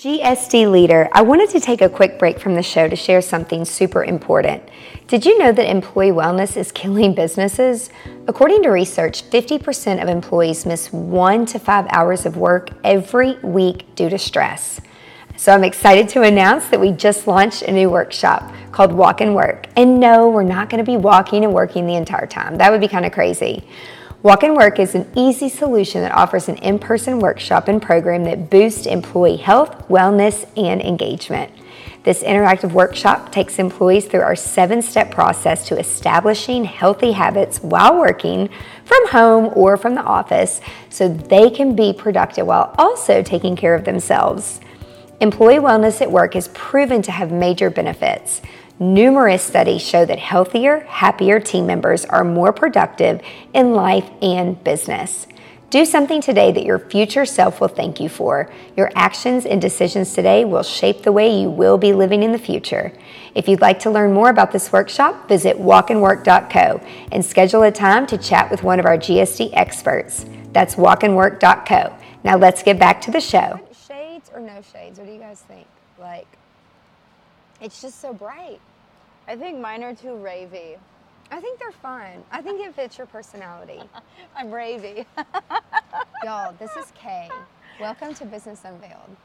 GSD leader, I wanted to take a quick break from the show to share something super important. Did you know that employee wellness is killing businesses? According to research, 50% of employees miss one to five hours of work every week due to stress. So I'm excited to announce that we just launched a new workshop called Walk and Work. And no, we're not going to be walking and working the entire time. That would be kind of crazy. Walk and Work is an easy solution that offers an in person workshop and program that boosts employee health, wellness, and engagement. This interactive workshop takes employees through our seven step process to establishing healthy habits while working from home or from the office so they can be productive while also taking care of themselves. Employee wellness at work is proven to have major benefits. Numerous studies show that healthier, happier team members are more productive in life and business. Do something today that your future self will thank you for. Your actions and decisions today will shape the way you will be living in the future. If you'd like to learn more about this workshop, visit walkandwork.co and schedule a time to chat with one of our GSD experts. That's walkandwork.co. Now let's get back to the show. Shades or no shades? What do you guys think? Like, it's just so bright. I think mine are too ravey. I think they're fun. I think it fits your personality. I'm ravey. Y'all, this is Kay. Welcome to Business Unveiled.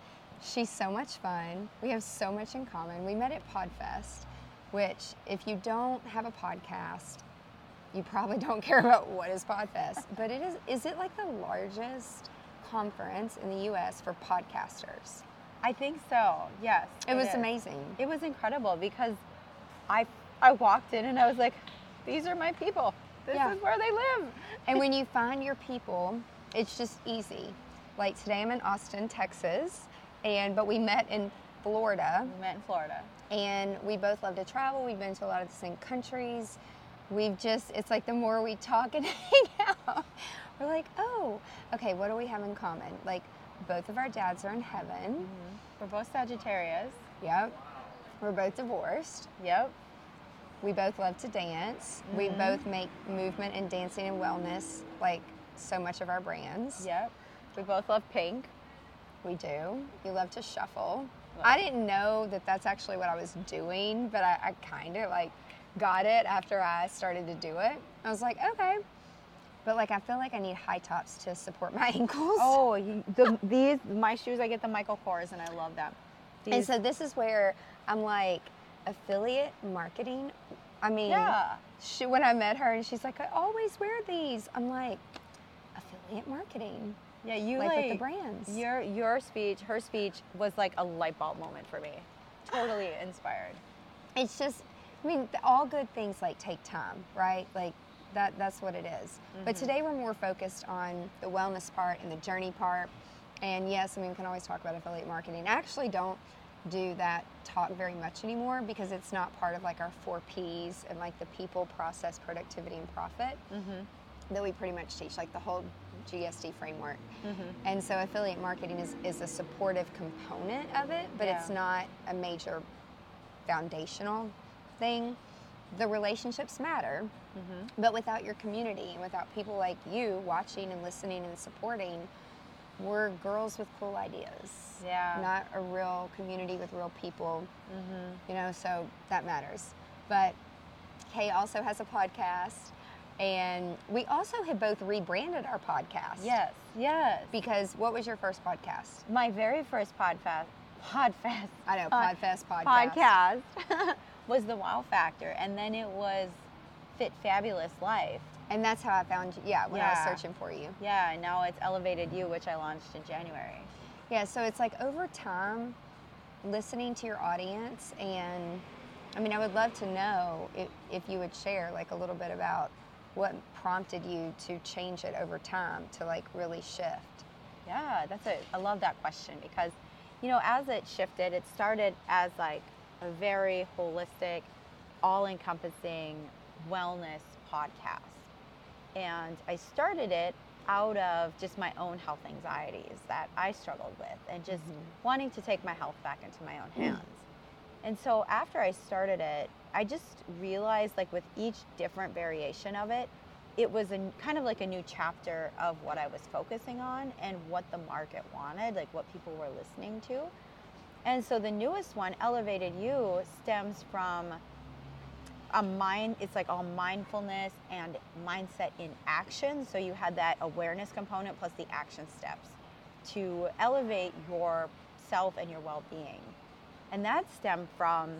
She's so much fun. We have so much in common. We met at Podfest, which, if you don't have a podcast, you probably don't care about what is Podfest. But it is, is it like the largest conference in the US for podcasters? I think so, yes. It, was is. amazing. It was incredible because I I walked in and I was like, these are my people. This yeah. is where they live. and when you find your people, it's just easy. Like today I'm in Austin, Texas, and but we met in Florida. We met in Florida. And we both love to travel. We've been to a lot of the same countries. We've just it's like the more we talk and hang out, we're like, oh, okay, what do we have in common? Like both of our dads are in heaven. Mm-hmm. We're both Sagittarius. Yep. We're both divorced. Yep. We both love to dance. Mm-hmm. We both make movement and dancing and wellness like so much of our brands. Yep. We both love pink. We do. You love to shuffle. Love I didn't know that that's actually what I was doing, but I, I kind of like got it after I started to do it. I was like, okay. But like, I feel like I need high tops to support my ankles. Oh, the, these my shoes. I get the Michael Kors, and I love them. These. And so this is where I'm like, affiliate marketing. I mean, yeah. She, when I met her and she's like, I always wear these. I'm like, affiliate marketing. Yeah, you like, like with the brands. Your your speech, her speech was like a light bulb moment for me. Totally inspired. It's just, I mean, all good things like take time, right? Like that that's what it is. Mm-hmm. But today we're more focused on the wellness part and the journey part. And yes, I mean, we can always talk about affiliate marketing. I actually don't do that talk very much anymore because it's not part of like our four P's and like the people, process, productivity, and profit mm-hmm. that we pretty much teach, like the whole GSD framework. Mm-hmm. And so affiliate marketing is, is a supportive component of it, but yeah. it's not a major foundational thing. The relationships matter, mm-hmm. but without your community and without people like you watching and listening and supporting, we're girls with cool ideas. Yeah. Not a real community with real people. Mm-hmm. You know, so that matters. But Kay also has a podcast. And we also have both rebranded our podcast. Yes, yes. Because what was your first podcast? My very first podcast, Podfest. I know, Pod, Podfest podcast. Podcast was the Wow Factor. And then it was Fit Fabulous Life. And that's how I found you. Yeah, when yeah. I was searching for you. Yeah, and now it's Elevated You, which I launched in January. Yeah, so it's like over time, listening to your audience, and I mean, I would love to know if, if you would share like a little bit about what prompted you to change it over time to like really shift. Yeah, that's a. I love that question because, you know, as it shifted, it started as like a very holistic, all-encompassing wellness podcast, and I started it out of just my own health anxieties that I struggled with, and just mm-hmm. wanting to take my health back into my own hands. And so after I started it, I just realized like with each different variation of it, it was a kind of like a new chapter of what I was focusing on and what the market wanted, like what people were listening to. And so the newest one, Elevated You, stems from a mind, it's like all mindfulness and mindset in action. So you had that awareness component plus the action steps to elevate yourself and your well being. And that stemmed from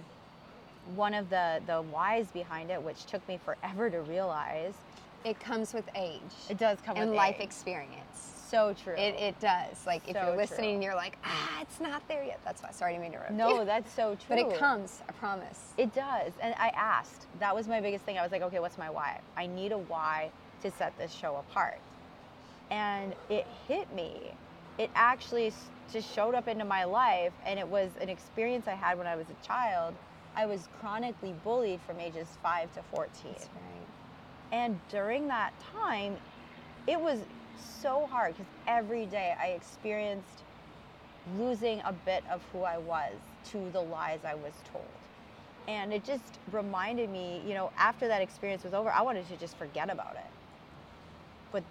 one of the, the whys behind it, which took me forever to realize. It comes with age. It does come and with life age. experience. So true. It, it does. Like if you're listening true. you're like, ah, it's not there yet. That's why. Sorry to interrupt. No, you. that's so true. but it comes. I promise. It does. And I asked. That was my biggest thing. I was like, okay, what's my why? I need a why to set this show apart. And it hit me. It actually just showed up into my life. And it was an experience I had when I was a child. I was chronically bullied from ages 5 to 14. That's right. And during that time, it was so hard because every day I experienced losing a bit of who I was to the lies I was told. And it just reminded me, you know, after that experience was over, I wanted to just forget about it. But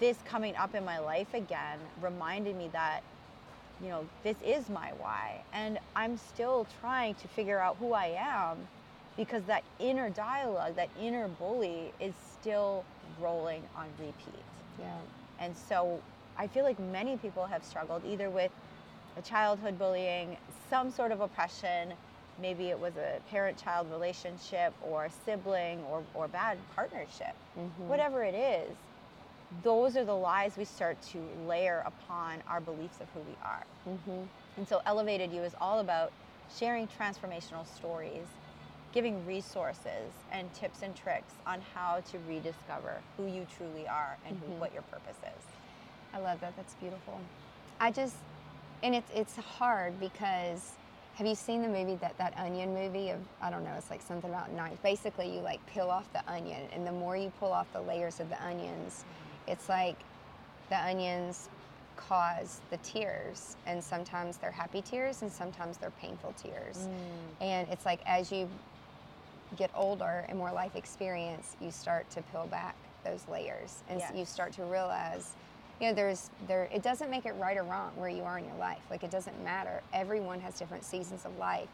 this coming up in my life again reminded me that, you know, this is my why. And I'm still trying to figure out who I am because that inner dialogue, that inner bully is still rolling on repeat. Yeah. And so I feel like many people have struggled either with a childhood bullying, some sort of oppression, maybe it was a parent child relationship or a sibling or, or bad partnership, Mhm. whatever it is. Those are the lies we start to layer upon our beliefs of who we are. Mhm. And so Elevated You is all about sharing transformational stories, giving resources and tips and tricks on how to rediscover who you truly are and who, Mhm. what your purpose is. I love that. That's beautiful. I just, and it's it's hard because have you seen the movie that that Onion movie of I don't know it's like something about knives. Basically, you like peel off the onion, and the more you pull off the layers of the onions, it's like the onions cause the tears, and sometimes they're happy tears, and sometimes they're painful tears. And it's like as you get older and more life experience, you start to peel back those layers, and Yes. you start to realize, you know, there's there. It doesn't make it right or wrong where you are in your life. Like it doesn't matter. Everyone has different seasons of life,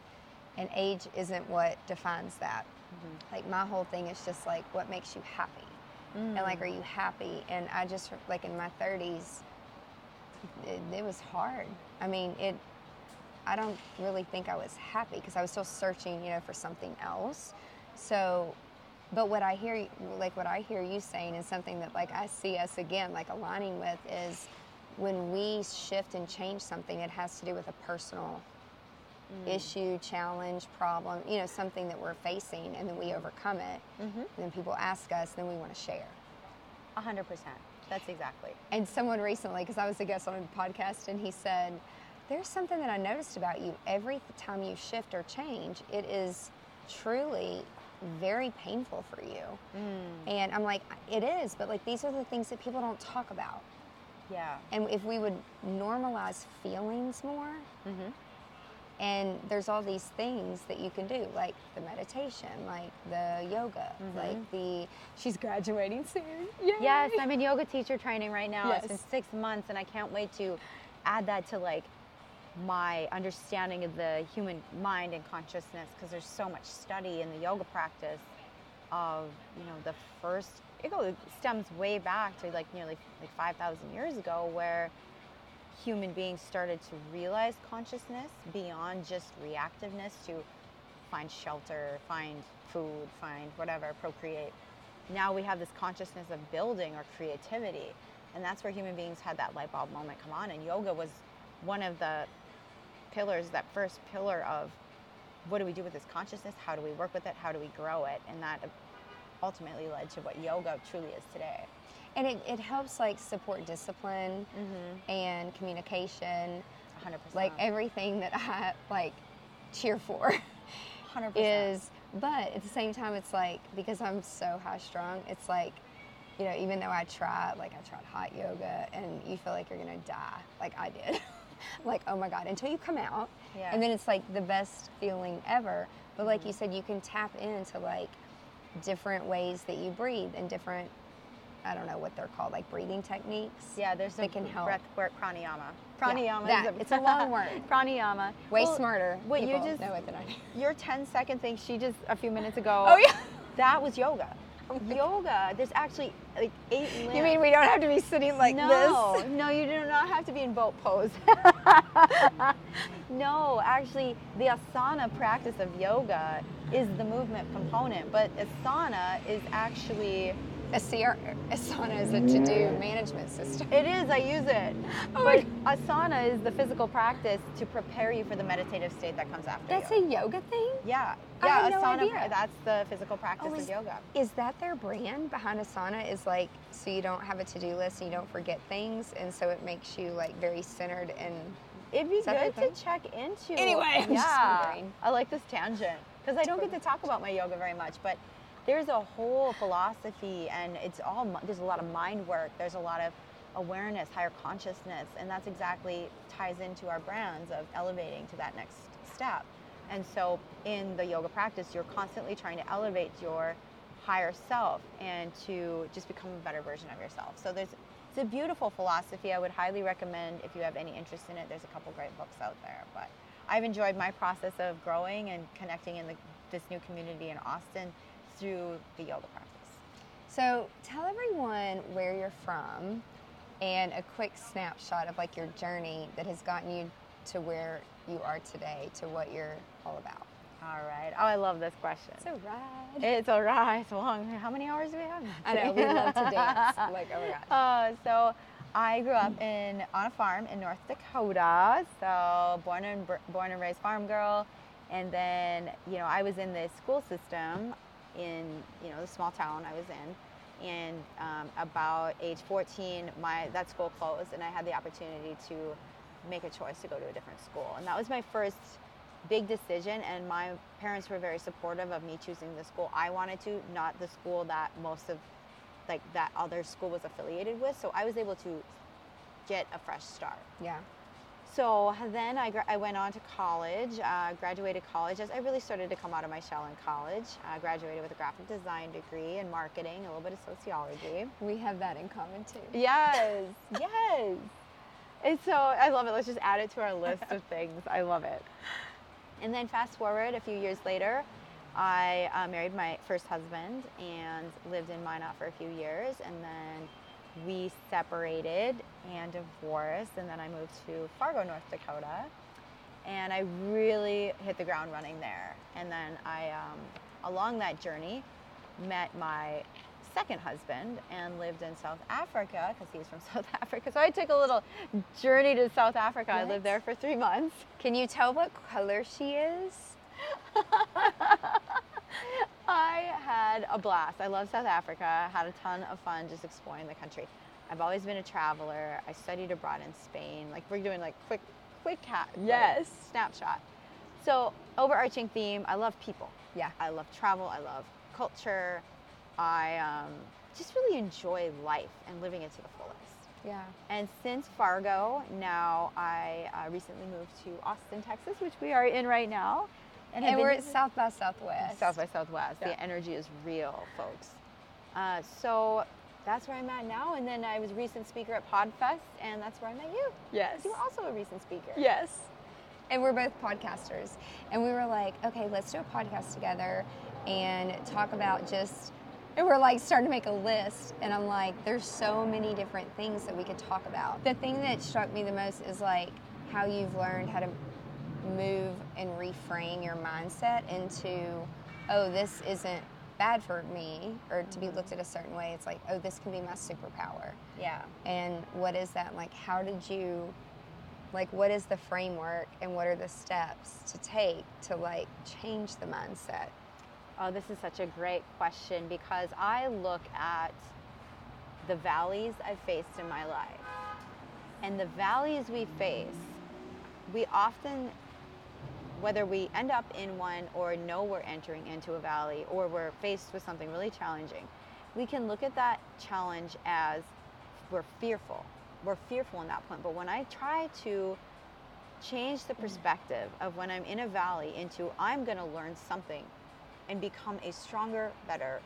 and age isn't what defines that. Mm-hmm. Like my whole thing is just like what makes you happy, and like are mm. you happy? And I just like in my 30s, it, it was hard. I mean, it. I don't really think I was happy because I was still searching, you know, for something else. So, but what I hear, like what I hear you saying, is something that like I see us again, like aligning with, is when we shift and change something, it has to do with a personal mm. issue, challenge, problem, you know, something that we're facing, and then we overcome it. And then people ask us, then we want to share. A hundred percent. That's exactly. And someone recently, because I was a guest on a podcast, and he said, There's something that I noticed about you. Every time you shift or change, it is truly very painful for you. And I'm like, It is, but like these are the things that people don't talk about. Yeah. And if we would normalize feelings more, Mm-hmm. and there's all these things that you can do, like the meditation, like the yoga, like the she's graduating soon. Yay! Yes, I'm in yoga teacher training right now. It's been six months, and I can't wait to add that to like my understanding of the human mind and consciousness because there's so much study in the yoga practice of you know the first it goes stems way back to like nearly like 5000 years ago where human beings started to realize consciousness beyond just reactiveness to find shelter find food find whatever procreate now we have this consciousness of building or creativity and that's where human beings had that light bulb moment come on and yoga was one of the pillars, that first pillar of what do we do with this consciousness? How do we work with it? How do we grow it? And that ultimately led to what yoga truly is today. And it, it helps like support discipline Mm-hmm. and communication, 100%. like everything that I like cheer for 100%. is but at the same time it's like because I'm so high strung, it's like you know, even though I tried, like I tried hot yoga and you feel like you're gonna die, like I did. like, oh my God, until you come out. Yeah. And then it's like the best feeling ever. But like mm-hmm. you said, you can tap into like different ways that you breathe and different, I don't know what they're called, like breathing techniques. Yeah, there's that a can help. breath work pranayama. Yeah, Pranayama that. is It's a long word. pranayama. Way Well, smarter. What you just know it than I do. your 10 second thing she just a few minutes ago. Oh, yeah. That was yoga. Yoga. There's actually like eight limbs. You mean we don't have to be sitting like no, this? no, you do not have to be in boat pose. no, actually, the asana practice of yoga is the movement component, but asana is actually CR, Asana is a to-do management system. It is, I use it. Oh my but asana is the physical practice to prepare you for the meditative state that comes after. That's yoga. a yoga thing? yeah, I yeah. no asana. idea. That's the physical practice Oh, of yoga. Is that their brand behind Asana? Is like so you don't have a to-do list and you don't forget things, and so it makes you like very centered and It'd be good to check into. Anyway, I'm just yeah, wondering. I like this tangent because I don't get to talk about my yoga very much, but there's a whole philosophy, and it's all there's a lot of mind work. There's a lot of awareness, higher consciousness, and that's exactly ties into our brands of elevating to that next step. And so in the yoga practice, you're constantly trying to elevate your higher self and to just become a better version of yourself. So there's it's a beautiful philosophy. I would highly recommend if you have any interest in it. There's a couple great books out there, but I've enjoyed my process of growing and connecting in the, this new community in Austin through the yoga practice. So tell everyone where you're from and a quick snapshot of like your journey that has gotten you to where you are today, to what you're all about. All right. Oh, I love this question. It's a ride. It's all right. It's long. How many hours do we have? I know we love to dance. Like oh my gosh. Uh, so I grew up in on a farm in North Dakota. So born and born and raised farm girl, and then you know I was in the school system in you know the small town I was in, and um, about age 14, my that school closed, and I had the opportunity to make a choice to go to a different school, and that was my first big decision and my parents were very supportive of me choosing the school I wanted to, not the school that most of like that other school was affiliated with. So I was able to get a fresh start. Yeah. So then I, I went on to college, uh, graduated college. As I really started to come out of my shell in college, I graduated with a graphic design degree and marketing, a little bit of sociology. We have that in common too. Yes, yes. And so I love it. Let's just add it to our list of things. I love it. And then fast forward a few years later, I uh, married my first husband and lived in Minot for a few years. And then we separated and divorced. And then I moved to Fargo, North Dakota. And I really hit the ground running there. And then I, um, along that journey, met my second husband and lived in South Africa because he's from South Africa. So I took a little journey to South Africa. I lived there for three months. Can you tell what color she is? I had a blast. I love South Africa. I had a ton of fun just exploring the country. I've always been a traveler. I studied abroad in Spain. Like we're doing like quick, quick cat. like, Yes. snapshot. So overarching theme. I love people. Yeah. I love travel. I love culture. I um, just really enjoy life and living it to the fullest. Yeah. And since Fargo, now I uh, recently moved to Austin, Texas, which we are in right now. And, been we're at South by Southwest. South by Southwest. Yeah. The energy is real, folks. Uh, so that's where I'm at now. And then I was a recent speaker at Podfest, and that's where I met you. Yes. You were also a recent speaker. Yes. And we're both podcasters. And we were like, okay, let's do a podcast together and talk about just, and we're like starting to make a list. And I'm like, there's so many different things that we could talk about. The thing that struck me the most is like how you've learned how to move and reframe your mindset into, oh, this isn't bad for me or to be looked mm-hmm. at a certain way. It's like, oh, this can be my superpower Yeah. and what is that like how did you Like, what is the framework and what are the steps to take to like change the mindset? Oh, this is such a great question because I look at the valleys I've faced in my life. And the valleys we face, we often, whether we end up in one or know we're entering into a valley or we're faced with something really challenging, we can look at that challenge as we're fearful. We're fearful in that point. But when I try to change the perspective of when I'm in a valley into I'm going to learn something and become a stronger, better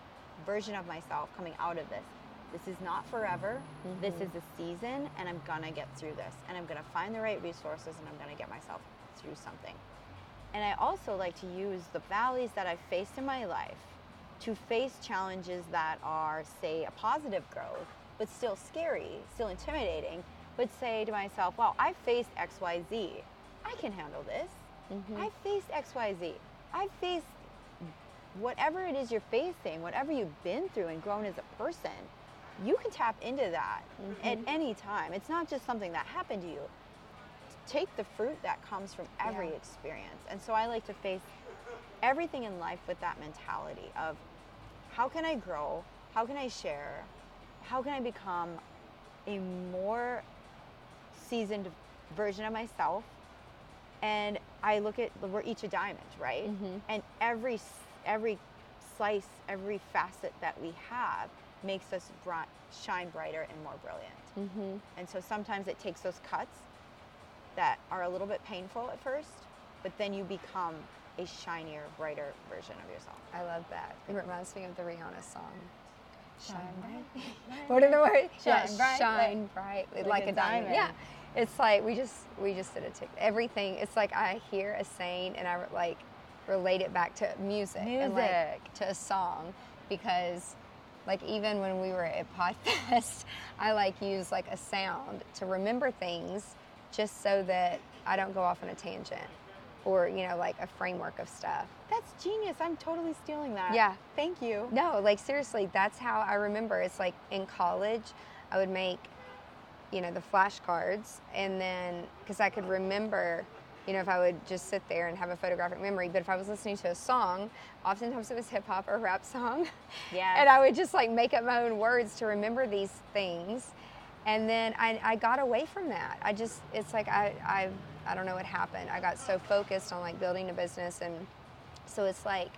version of myself coming out of this. This is not forever. Mm-hmm. This is a season, and I'm gonna get through this. And I'm gonna find the right resources, and I'm gonna get myself through something. And I also like to use the valleys that I've faced in my life to face challenges that are, say, a positive growth, but still scary, still intimidating, but say to myself, wow, I faced XYZ. I can handle this. Mm-hmm. I faced XYZ. I faced whatever it is you're facing, whatever you've been through and grown as a person, you can tap into that mm-hmm. at any time. It's not just something that happened to you. Take the fruit that comes from every yeah. experience. And so I like to face everything in life with that mentality of how can I grow? How can I share? How can I become a more seasoned version of myself? And I look at we're each a diamond, right? Mm-hmm. And every every slice, every facet that we have makes us shine brighter and more brilliant. Mm-hmm. And so sometimes it takes those cuts that are a little bit painful at first, but then you become a shinier, brighter version of yourself. I love that. It reminds me of the Rihanna song. Shine, bright. what are the words? Shine yeah, bright. Shine bright, like, like a, a diamond. diamond. Yeah. It's like we just we just did a tick. Everything. It's like I hear a saying and I like relate it back to music, music. and like to a song because like even when we were at Podfest, I like use like a sound to remember things just so that I don't go off on a tangent or you know like a framework of stuff. That's genius. I'm totally stealing that. Yeah. Thank you. No, like seriously, that's how I remember. It's like in college, I would make you know the flashcards and then because I could remember you know, if I would just sit there and have a photographic memory. But if I was listening to a song, oftentimes it was hip hop or rap song. Yeah. and I would just like make up my own words to remember these things. And then I, I got away from that. I just, it's like I, I, I don't know what happened. I got so focused on like building a business. And so it's like,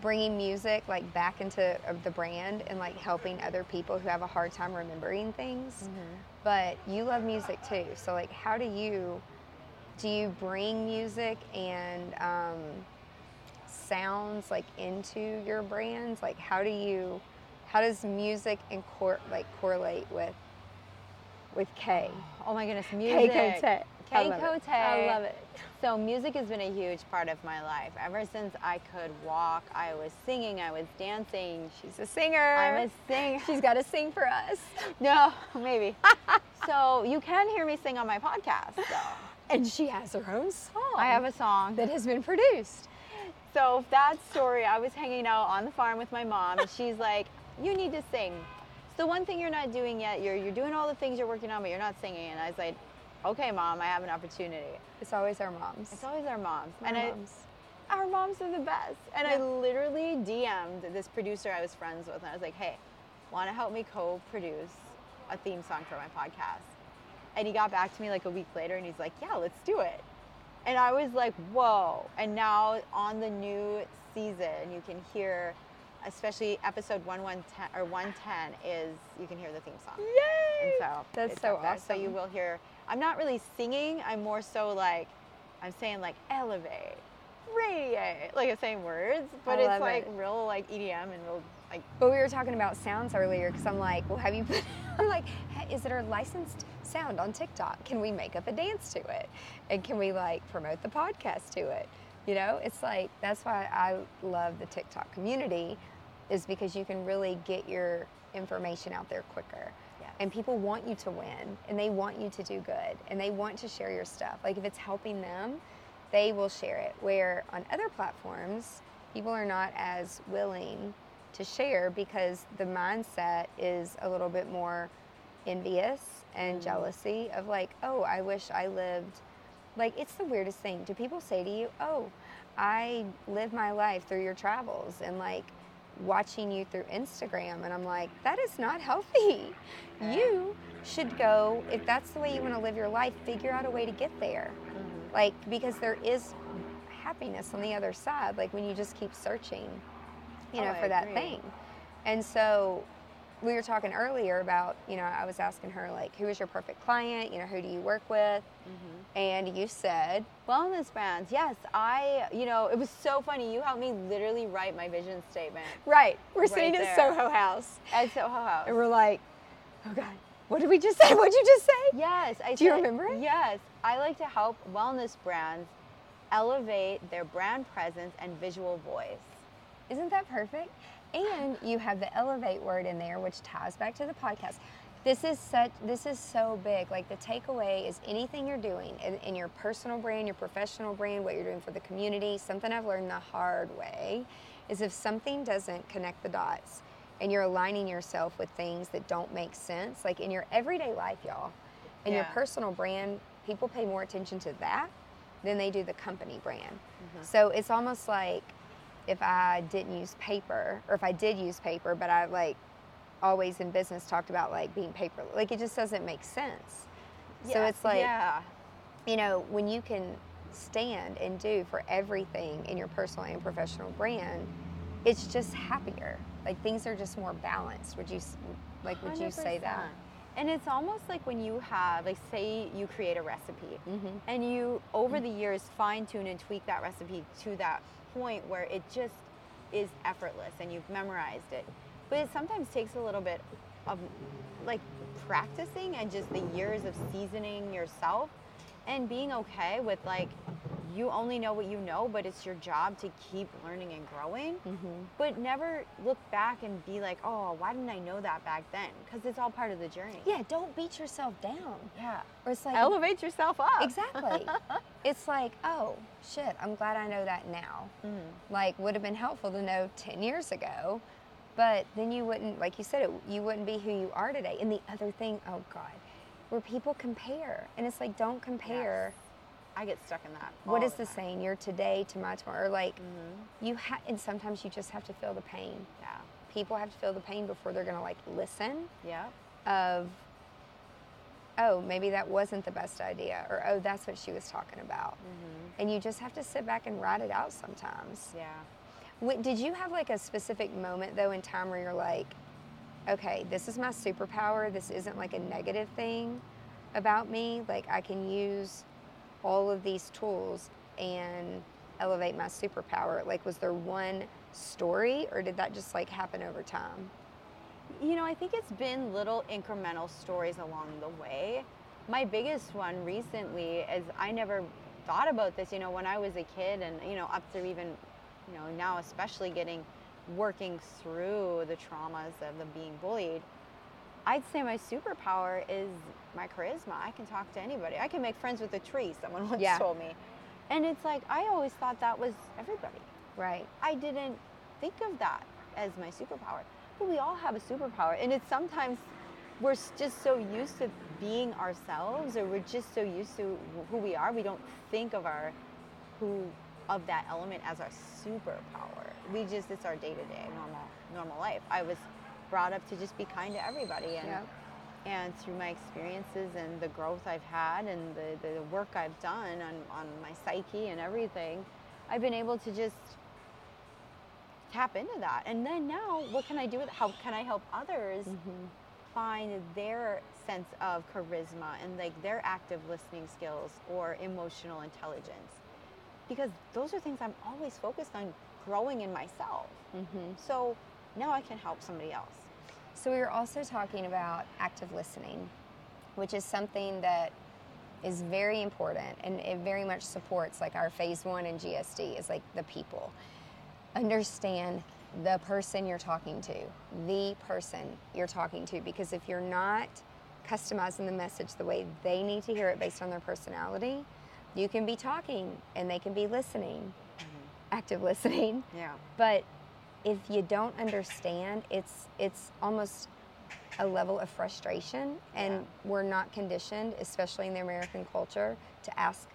bringing music like back into the brand and like helping other people who have a hard time remembering things mm-hmm. but you love music too so like how do you do you bring music and um, sounds like into your brands? Like, how do you, how does music and cor- like correlate with with Kay? Oh my goodness, music. Kay Cote. Kay Cote. I love it. So music has been a huge part of my life. Ever since I could walk, I was singing, I was dancing. She's a singer. I'm a singer. She's got to sing for us. No, maybe. so you can hear me sing on my podcast, though. And she has her own song. I have a song that has been produced. So that story, I was hanging out on the farm with my mom, and she's like, "You need to sing." It's the one thing you're not doing yet. You're you're doing all the things you're working on, but you're not singing. And I was like, "Okay, mom, I have an opportunity." It's always our moms. It's always our moms. Our and moms. I, our moms are the best. And yeah. I literally DM'd this producer I was friends with, and I was like, "Hey, want to help me co-produce a theme song for my podcast?" And he got back to me like a week later and he's like, yeah, let's do it. And I was like, whoa. And now on the new season, you can hear, especially episode 110 or 110 is you can hear the theme song. Yay! And so that's so awesome. So you will hear, I'm not really singing, I'm more so like, I'm saying like elevate, radiate, like I'm saying words, but it's like it. real like EDM and real like. But we were talking about sounds earlier because I'm like, well, have you put, I'm like, is it a licensed sound on TikTok? Can we make up a dance to it? And can we like promote the podcast to it? You know, it's like that's why I love the TikTok community is because you can really get your information out there quicker. Yes. And people want you to win and they want you to do good and they want to share your stuff. Like if it's helping them, they will share it. Where on other platforms, people are not as willing to share because the mindset is a little bit more envious and mm. jealousy of like, oh, I wish I lived. Like, it's the weirdest thing. Do people say to you, oh, I live my life through your travels and like watching you through Instagram? And I'm like, that is not healthy. You should go, if that's the way you want to live your life, figure out a way to get there. Like, because there is happiness on the other side, like when you just keep searching, you Oh, know, I for that thing. And so we were talking earlier about, you know, I was asking her, like, who is your perfect client? You know, who do you work with? Mm-hmm. And you said, Wellness brands, yes. I, you know, it was so funny. You helped me literally write my vision statement right, we're Right sitting at. Soho House. at Soho House. And we're like, oh God, what did we just say? what did you just say? Yes, I Do you remember it? Yes, I like to help wellness brands elevate their brand presence and visual voice. Isn't that perfect? And you have the elevate word in there, which ties back to the podcast. This is such. This is so big. Like the takeaway is anything you're doing in, in your personal brand, your professional brand, what you're doing for the community. Something I've learned the hard way is if something doesn't connect the dots, and you're aligning yourself with things that don't make sense, like in your everyday life, y'all, in your personal brand, people pay more attention to that than they do the company brand. Mm-hmm. So it's almost like if I didn't use paper, or if I did use paper, but I like always in business talked about like being paper, like it just doesn't make sense. yeah, So it's like, yeah, you know, when you can stand and do for everything in your personal and professional brand, it's just happier. Like things are just more balanced. Would you, like, would you say that? And it's almost like when you have, like, say you create a recipe, Mm-hmm. and you over the years fine tune and tweak that recipe to that point where it just is effortless and you've memorized it. But it sometimes takes a little bit of like practicing and just the years of seasoning yourself and being okay with like you only know what you know, but it's your job to keep learning and growing. Mm-hmm. But never look back and be like, oh, why didn't I know that back then? Because it's all part of the journey. Yeah, don't beat yourself down. Yeah. Or it's like Elevate yourself up. Exactly. it's like, oh, shit, I'm glad I know that now. Mhm. Like, would have been helpful to know 10 years ago, but then you wouldn't, like you said, it, you wouldn't be who you are today. And the other thing, oh God, where people compare. And it's like, don't compare. I get stuck in that. What is the time. saying? Your today to my tomorrow. Or like, Mhm. you have, and sometimes you just have to feel the pain. Yeah. People have to feel the pain before they're going to like listen Yeah. of oh maybe that wasn't the best idea or oh that's what she was talking about and you just have to sit back and write it out sometimes Yeah. Did you have like a specific moment though in time where you're like okay this is my superpower. This isn't like a negative thing about me. Like i can use all of these tools and elevate my superpower. Like was there one story or did that just like happen over time? You know, I think it's been little incremental stories along the way. My biggest one recently is I never thought about this, you know, when I was a kid and, you know, up to even, you know, now especially getting working through the traumas of the being bullied. I'd say my superpower is my charisma. I can talk to anybody. I can make friends with a tree, someone once Yeah. told me. And it's like I always thought that was everybody. right I didn't think of that as my superpower. But we all have a superpower. And it's sometimes we're just so used to being ourselves or we're just so used to who we are, we don't think of our who of that element as our superpower. We just it's our day-to-day normal normal life. I was brought up to just be kind to everybody and Yep. and through my experiences and the growth I've had and the, the work I've done on, on my psyche and everything, I've been able to just tap into that. And then now, what can I do with? How can I help others mm-hmm. find their sense of charisma and like their active listening skills or emotional intelligence? Because those are things I'm always focused on growing in myself. mm-hmm. So now I can help somebody else. So we were also talking about active listening, which is something that is very important and it very much supports like our phase one in GSD is like the people. Understand the person you're talking to, the person you're talking to, because if you're not customizing the message the way they need to hear it based on their personality, you can be talking and they can be listening, mm-hmm. active listening. Yeah. But if you don't understand, it's it's almost a level of frustration, and Yeah. we're not conditioned, especially in the American culture, to ask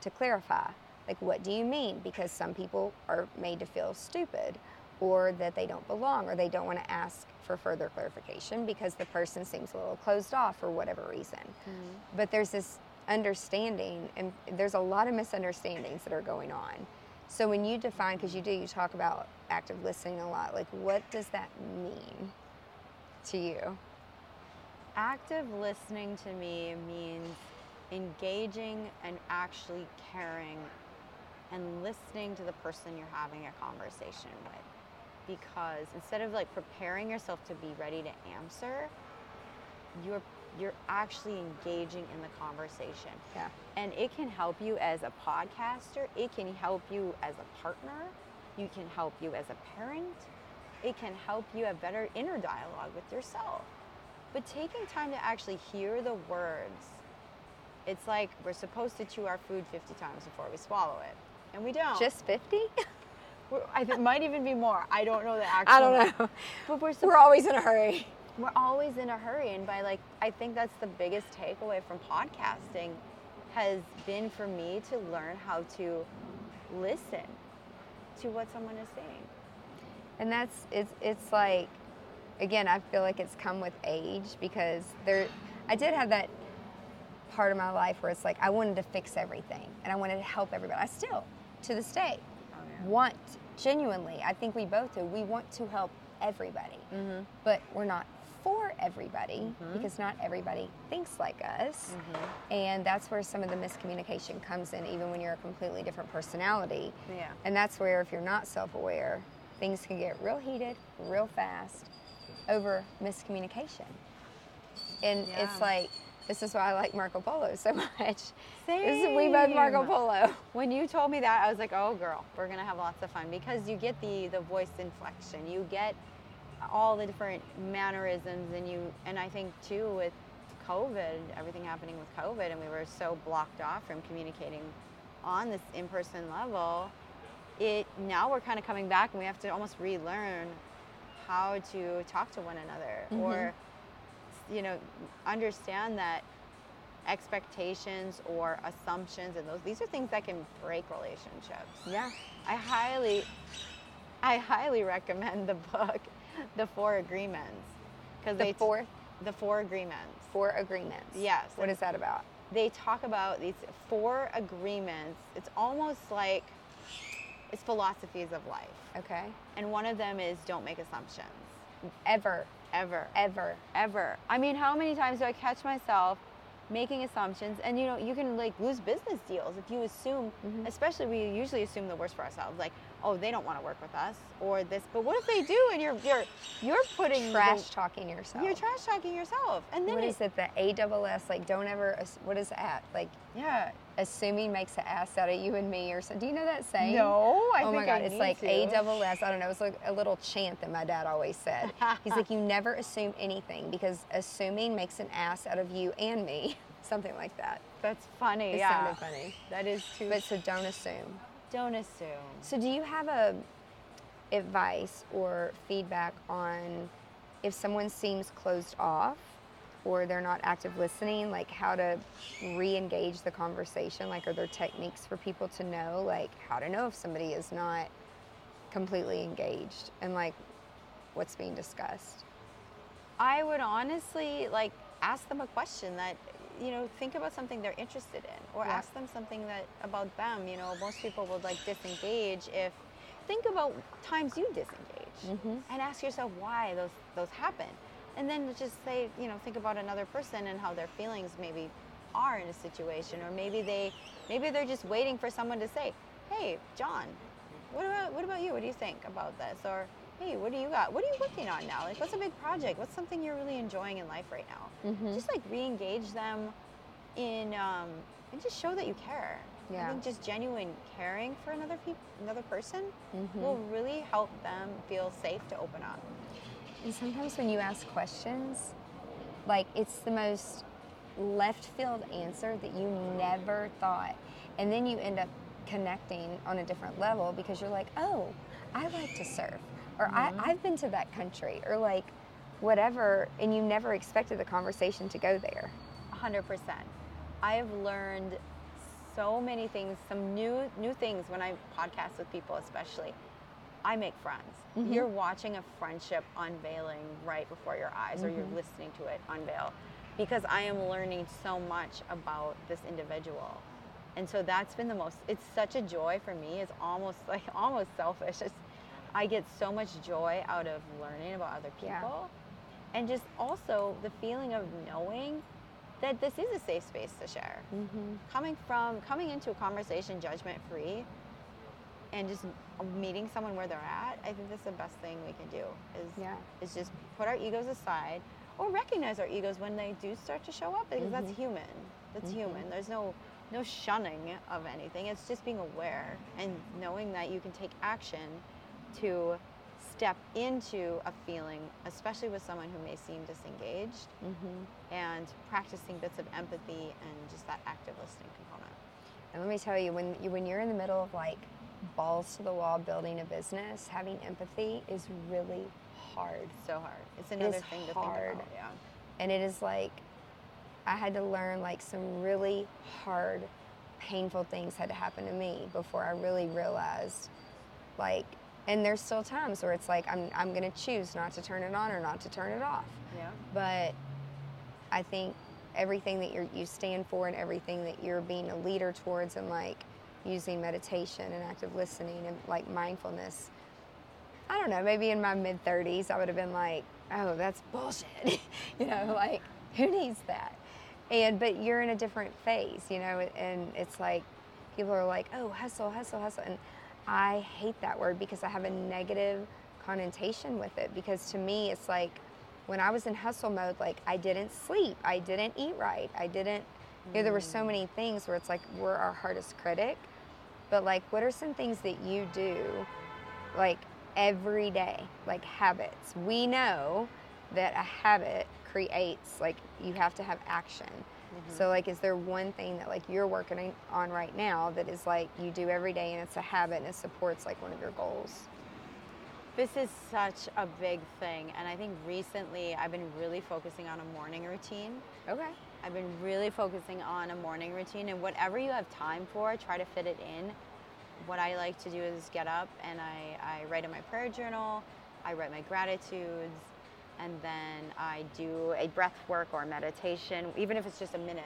to clarify. Like, what do you mean? Because some people are made to feel stupid or that they don't belong or they don't want to ask for further clarification because the person seems a little closed off for whatever reason. Mm-hmm. But there's this understanding, and there's a lot of misunderstandings that are going on. So, when you define, because you do, you talk about active listening a lot, like, what does that mean to you? Active listening to me means engaging and actually caring and listening to the person you're having a conversation with. Because instead of like preparing yourself to be ready to answer, you're you're actually engaging in the conversation. Yeah. And it can help you as a podcaster, it can help you as a partner, you can help you as a parent, it can help you have better inner dialogue with yourself. But taking time to actually hear the words, it's like we're supposed to chew our food 50 times before we swallow it. And we don't. Just 50? I think it might even be more. I don't know the actual. I don't know. But we're, We're always in a hurry. We're always in a hurry and by like i think that's the biggest takeaway from podcasting has been for me to learn how to listen to what someone is saying And that's it's it's like again, I feel like it's come with age because there I did have that part of my life where it's like I wanted to fix everything and I wanted to help everybody. I still to this day oh, want genuinely, I think we both do, we want to help everybody. Mm-hmm. But we're not for everybody mm-hmm. because not everybody thinks like us. Mm-hmm. And that's where some of the miscommunication comes in even when you're a completely different personality. Yeah. And that's where, if you're not self aware, things can get real heated, real fast over miscommunication. And Yeah. it's like, this is why I like Marco Polo so much. This is- we both Marco Polo. when you told me that i was like oh girl we're gonna have lots of fun because you get the the voice inflection you get all the different mannerisms and you and i think too with covid everything happening with covid and we were so blocked off from communicating on this in-person level it now we're kind of coming back and we have to almost relearn how to talk to one another mm-hmm. or you know understand that expectations or assumptions and those these are things that can break relationships. Yeah. i highly i highly recommend the book the four agreements because The they t- fourth, the four agreements four agreements. Yes, What is that about? they talk about these four agreements it's almost like it's philosophies of life Okay. and one of them is don't make assumptions Ever, ever ever. ever. I mean, how many times do I catch myself making assumptions? And you know, you can like lose business deals if you assume, Mm-hmm. especially we usually assume the worst for ourselves, like, oh, they don't want to work with us or this. But what if they do? And you're you're you're putting the- Trash talking yourself. you're trash talking yourself, and then What it, is it? The A double S? Like, don't ever. What is that? Like, Yeah. assuming makes an ass out of you and me, or something. Do you know that saying? No, I think I don't. oh my god, I it's like to. A double S. I don't know. It's like a little chant that my dad always said. He's like, you never assume anything because assuming makes an ass out of you and me. Something like that. That's funny. It yeah. sounded funny. That is too. But so don't assume. Don't assume. So do you have a advice or feedback on if someone seems closed off or they're not active listening, like how to re-engage the conversation? Like are there techniques for people to know like how to know if somebody is not completely engaged and like what's being discussed? I would honestly like ask them a question that you know think about something they're interested in or Yeah. ask them something that about them you know most people would like disengage if think about times you disengage Mhm. and ask yourself why those those happen and then just say you know think about another person and how their feelings maybe are in a situation or maybe they maybe they're just waiting for someone to say hey john what about what about you what do you think about this or hey what do you got what are you working on now like what's a big project what's something you're really enjoying in life right now Mhm. just like re-engage them in um, and just show that you care Yeah. i think just genuine caring for another peop- another person Mhm. will really help them feel safe to open up And sometimes when you ask questions, like it's the most left field answer that you never thought. And then you end up connecting on a different level because you're like, oh, I like to surf. Or I, I've been to that country. Or like, whatever, and you never expected the conversation to go there. 100%. I have learned so many things, some new new things when I podcast with people especially. I make friends. Mhm. You're watching a friendship unveiling right before your eyes or you're Mhm. listening to it unveil because I am learning so much about this individual. And so that's been the most it's such a joy for me. It's almost like almost selfish. It's, I get so much joy out of learning about other Yeah. people. And just also the feeling of knowing that this is a safe space to share. Mm-hmm. Coming from coming into a conversation judgment free and just meeting someone where they're at, I think that's the best thing we can do is Yeah. is just put our egos aside or recognize our egos when they do start to show up because that's Mhm. human. That's Mhm. human. There's no no shunning of anything. It's just being aware and knowing that you can take action to step into a feeling, especially with someone who may seem disengaged, Mm-hmm. and practicing bits of empathy and just that active listening component. And let me tell you, when you when you're in the middle of like balls to the wall building a business, having empathy is really hard. So hard. It's another is thing to hard. think about. Yeah. And it is like I had to learn like some really hard, painful things had to happen to me before I really realized like and there's still times where it's like I'm I'm gonna choose not to turn it on or not to turn it off. Yeah. but I think everything that you you stand for and everything that you're being a leader towards and like using meditation and active listening and like mindfulness. I don't know, maybe in my mid 30s I would have been like, "Oh, that's bullshit." you know, like who needs that? And but you're in a different phase, you know, and it's like people are like, "Oh, hustle, hustle, hustle." And I hate that word because I have a negative connotation with it because to me it's like when I was in hustle mode, like I didn't sleep, I didn't eat right, I didn't. You know, there were so mm. many things where it's like we're our hardest critic. But like, what are some things that you do, like every day, like habits? We know that a habit creates like you have to have action. So like, is there one thing that like you're working on right now that is like you do every day and it's a habit and it supports like one of your goals? This is such a big thing. And I think recently I've been really focusing on a morning routine. Okay. I've been really focusing on a morning routine and whatever you have time for, try to fit it in. What I like to do is get up and I, I write in my prayer journal, I write my gratitudes, and then I do a breath work or meditation, even if it's just a minute.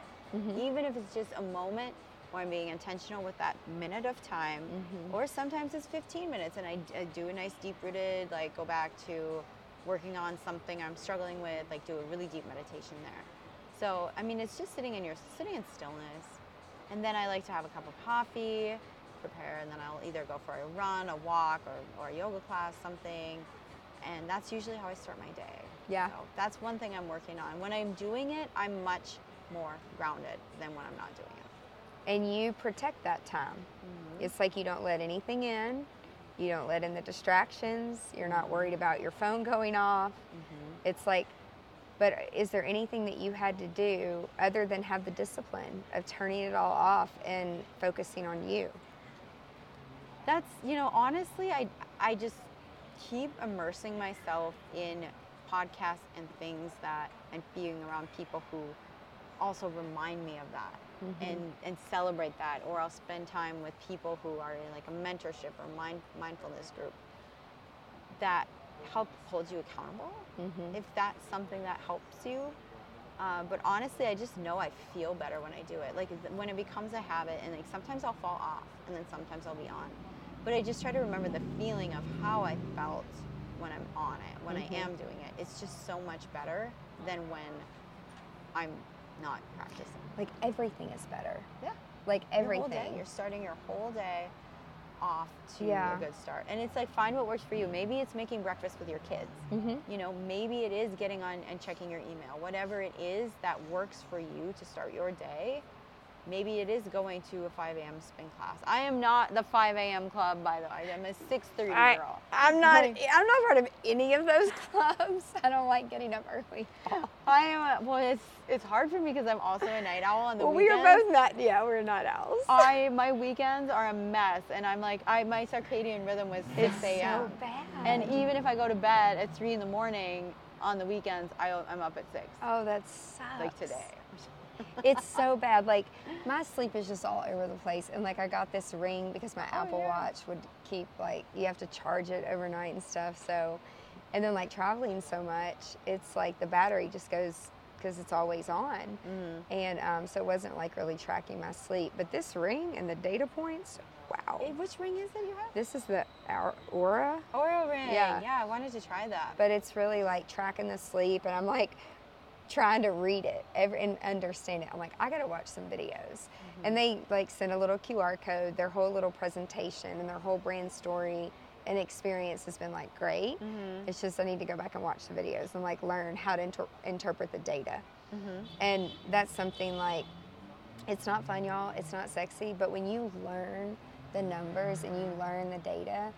Even if it's just a moment where I'm being intentional with that minute of time, Mhm. or sometimes it's 15 minutes and I, I do a nice deep rooted, like go back to working on something I'm struggling with, like do a really deep meditation there. So, I mean, it's just sitting in your sitting in stillness. And then I like to have a cup of coffee, prepare, and then I'll either go for a run, a walk, or, or a yoga class, something. And that's usually how I start my day. Yeah. So that's one thing I'm working on. When I'm doing it, I'm much more grounded than when I'm not doing it. and you protect that time. Mm-hmm. It's like you don't let anything in, you don't let in the distractions, you're not mm-hmm. worried about your phone going off. Mm-hmm. It's like, but is there anything that you had to do other than have the discipline of turning it all off and focusing on you? That's you know honestly I I just keep immersing myself in podcasts and things that and being around people who also remind me of that and and celebrate that. Or I'll spend time with people who are in like a mentorship or mind, mindfulness group that help hold you accountable Mhm. if that's something that helps you. Uh, but honestly i just know i feel better when i do it. Like when it becomes a habit and like sometimes i'll fall off and then sometimes i'll be on but i just try to remember the feeling of how i felt when i'm on it when Mhm. i am doing it it's just so much better than when i'm not practicing Like everything is better. yeah Like everything. you're starting your whole day off to Yeah. a good start and it's like find what works for you maybe it's making breakfast with your kids Mhm. you know maybe it is getting on and checking your email whatever it is that works for you to start your day maybe it is going to a 5 a.m spin class i am not the 5 a.m club by the way i'm a 6.30 I, girl I'm not. I'm not part of any of those clubs. I don't like getting up early. i am a, well it's it's hard for me because i'm also a night owl on the well, we are both not. Yeah, we're not owls. i my weekends are a mess and i'm like i my circadian rhythm was 6 a.m so bad. And even if I go to bed at three in the morning, on the weekends, I, I'm up at six, Oh, that sucks. like today. It's so bad. Like my sleep is just all over the place. And like I got this ring because my Apple Oh, yeah. Watch would keep like you have to charge it overnight and stuff. So, and then like traveling so much, it's like the battery just goes because it's always on. Mm-hmm. And um, so it wasn't like really tracking my sleep. But this ring and the data points, wow. Eh, Which ring is it you have? This is the Oura. Oura. Ring. Yeah. Yeah, I wanted to try that. but it's really like tracking the sleep and i'm like trying to read it and understand it. I'm like i gotta watch some videos. Mm-hmm. And they like send a little qr code their whole little presentation and their whole brand story and experience has been like great. Mm-hmm. It's just i need to go back and watch the videos and like learn how to inter- interpret the data. Mm-hmm. And that's something like it's not fun y'all. It's not sexy but when you learn the numbers and you learn the data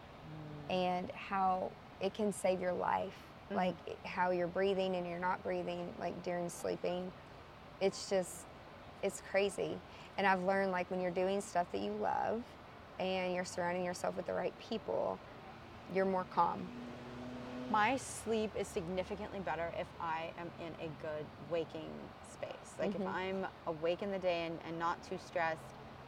and how it can save your life like how you're breathing and you're not breathing like during sleeping it's just it's crazy and i've learned like when you're doing stuff that you love and you're surrounding yourself with the right people you're more calm My sleep is significantly better if I am in a good waking space. Like Mm-hmm. if I'm awake in the day and, and not too stressed,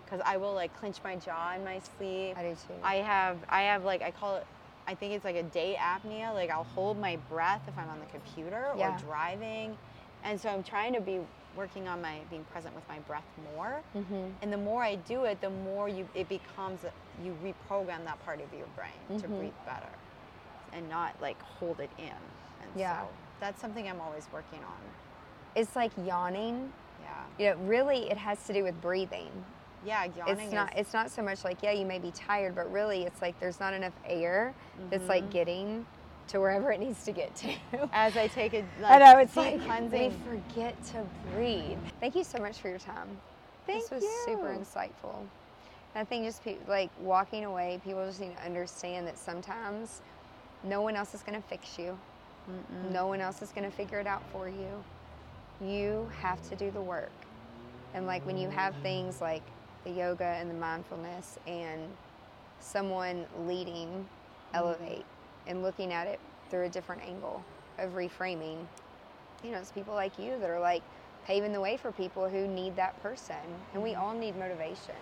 because I will like clench my jaw in my sleep. I do too. I have I have like I call it I think it's like a day apnea. Like I'll hold my breath if I'm on the computer Yeah. or driving, and so I'm trying to be working on my being present with my breath more. Mhm. And the more I do it, the more you it becomes you reprogram that part of your brain to Mhm. breathe better and not like hold it in. And Yeah. so that's something I'm always working on. it's like yawning Yeah. you know really it has to do with breathing Yeah, yawning it's not is it's not so much like yeah you may be tired but really it's like there's not enough air that's Mm-hmm. like getting to wherever it needs to get to as I take a I like, know it's like cleansing. we forget to breathe. Thank you so much for your time. Thank this was super you. insightful. I think just pe- like walking away, people just need to understand that sometimes no one else is going to fix you. No one else is going to figure it out for you. You have to do the work. And like when you have things like the yoga and the mindfulness and someone leading mm-hmm. elevate and looking at it through a different angle of reframing you know it's people like you that are like paving the way for people who need that person and we mm-hmm. all need motivation.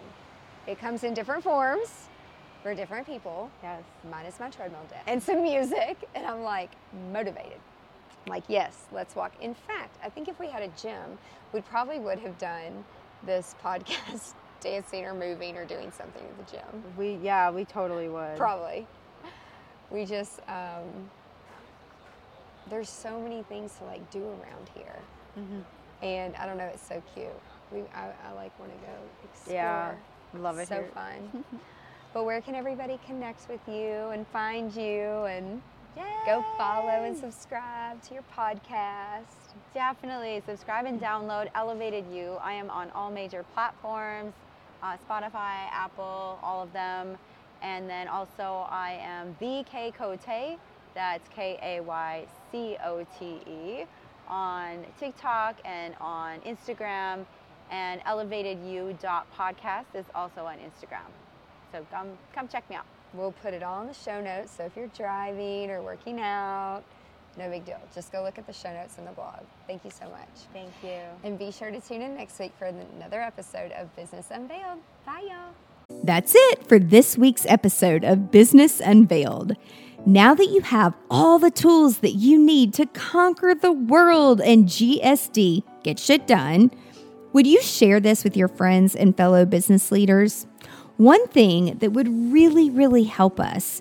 It comes in different forms for different people. Yes. mine is my treadmill day and some music and i'm like motivated. I'm like yes let's walk. In fact i think if we had a gym we probably would have done this podcast dancing or moving or doing something at the gym We yeah, we totally would. Probably. We just um, there's so many things to like do around here, and I don't know. It's so cute. We I, I like want to go explore. Yeah, love it So here. fun. but where can everybody connect with you and find you and go follow and subscribe to your podcast? Definitely subscribe and download Elevated You. I am on all major platforms uh, Spotify, Apple, all of them. And then also, I am the Kay Cote, that's K A Y C O T E, on TikTok and on Instagram. And elevatedyou.podcast is also on Instagram. So come, come check me out. We'll put it all in the show notes. So if you're driving or working out, no big deal. Just go look at the show notes in the blog. Thank you so much. Thank you. And be sure to tune in next week for another episode of Business Unveiled. Bye, y'all. That's it for this week's episode of Business Unveiled. Now that you have all the tools that you need to conquer the world and GSD, get shit done, would you share this with your friends and fellow business leaders? One thing that would really, really help us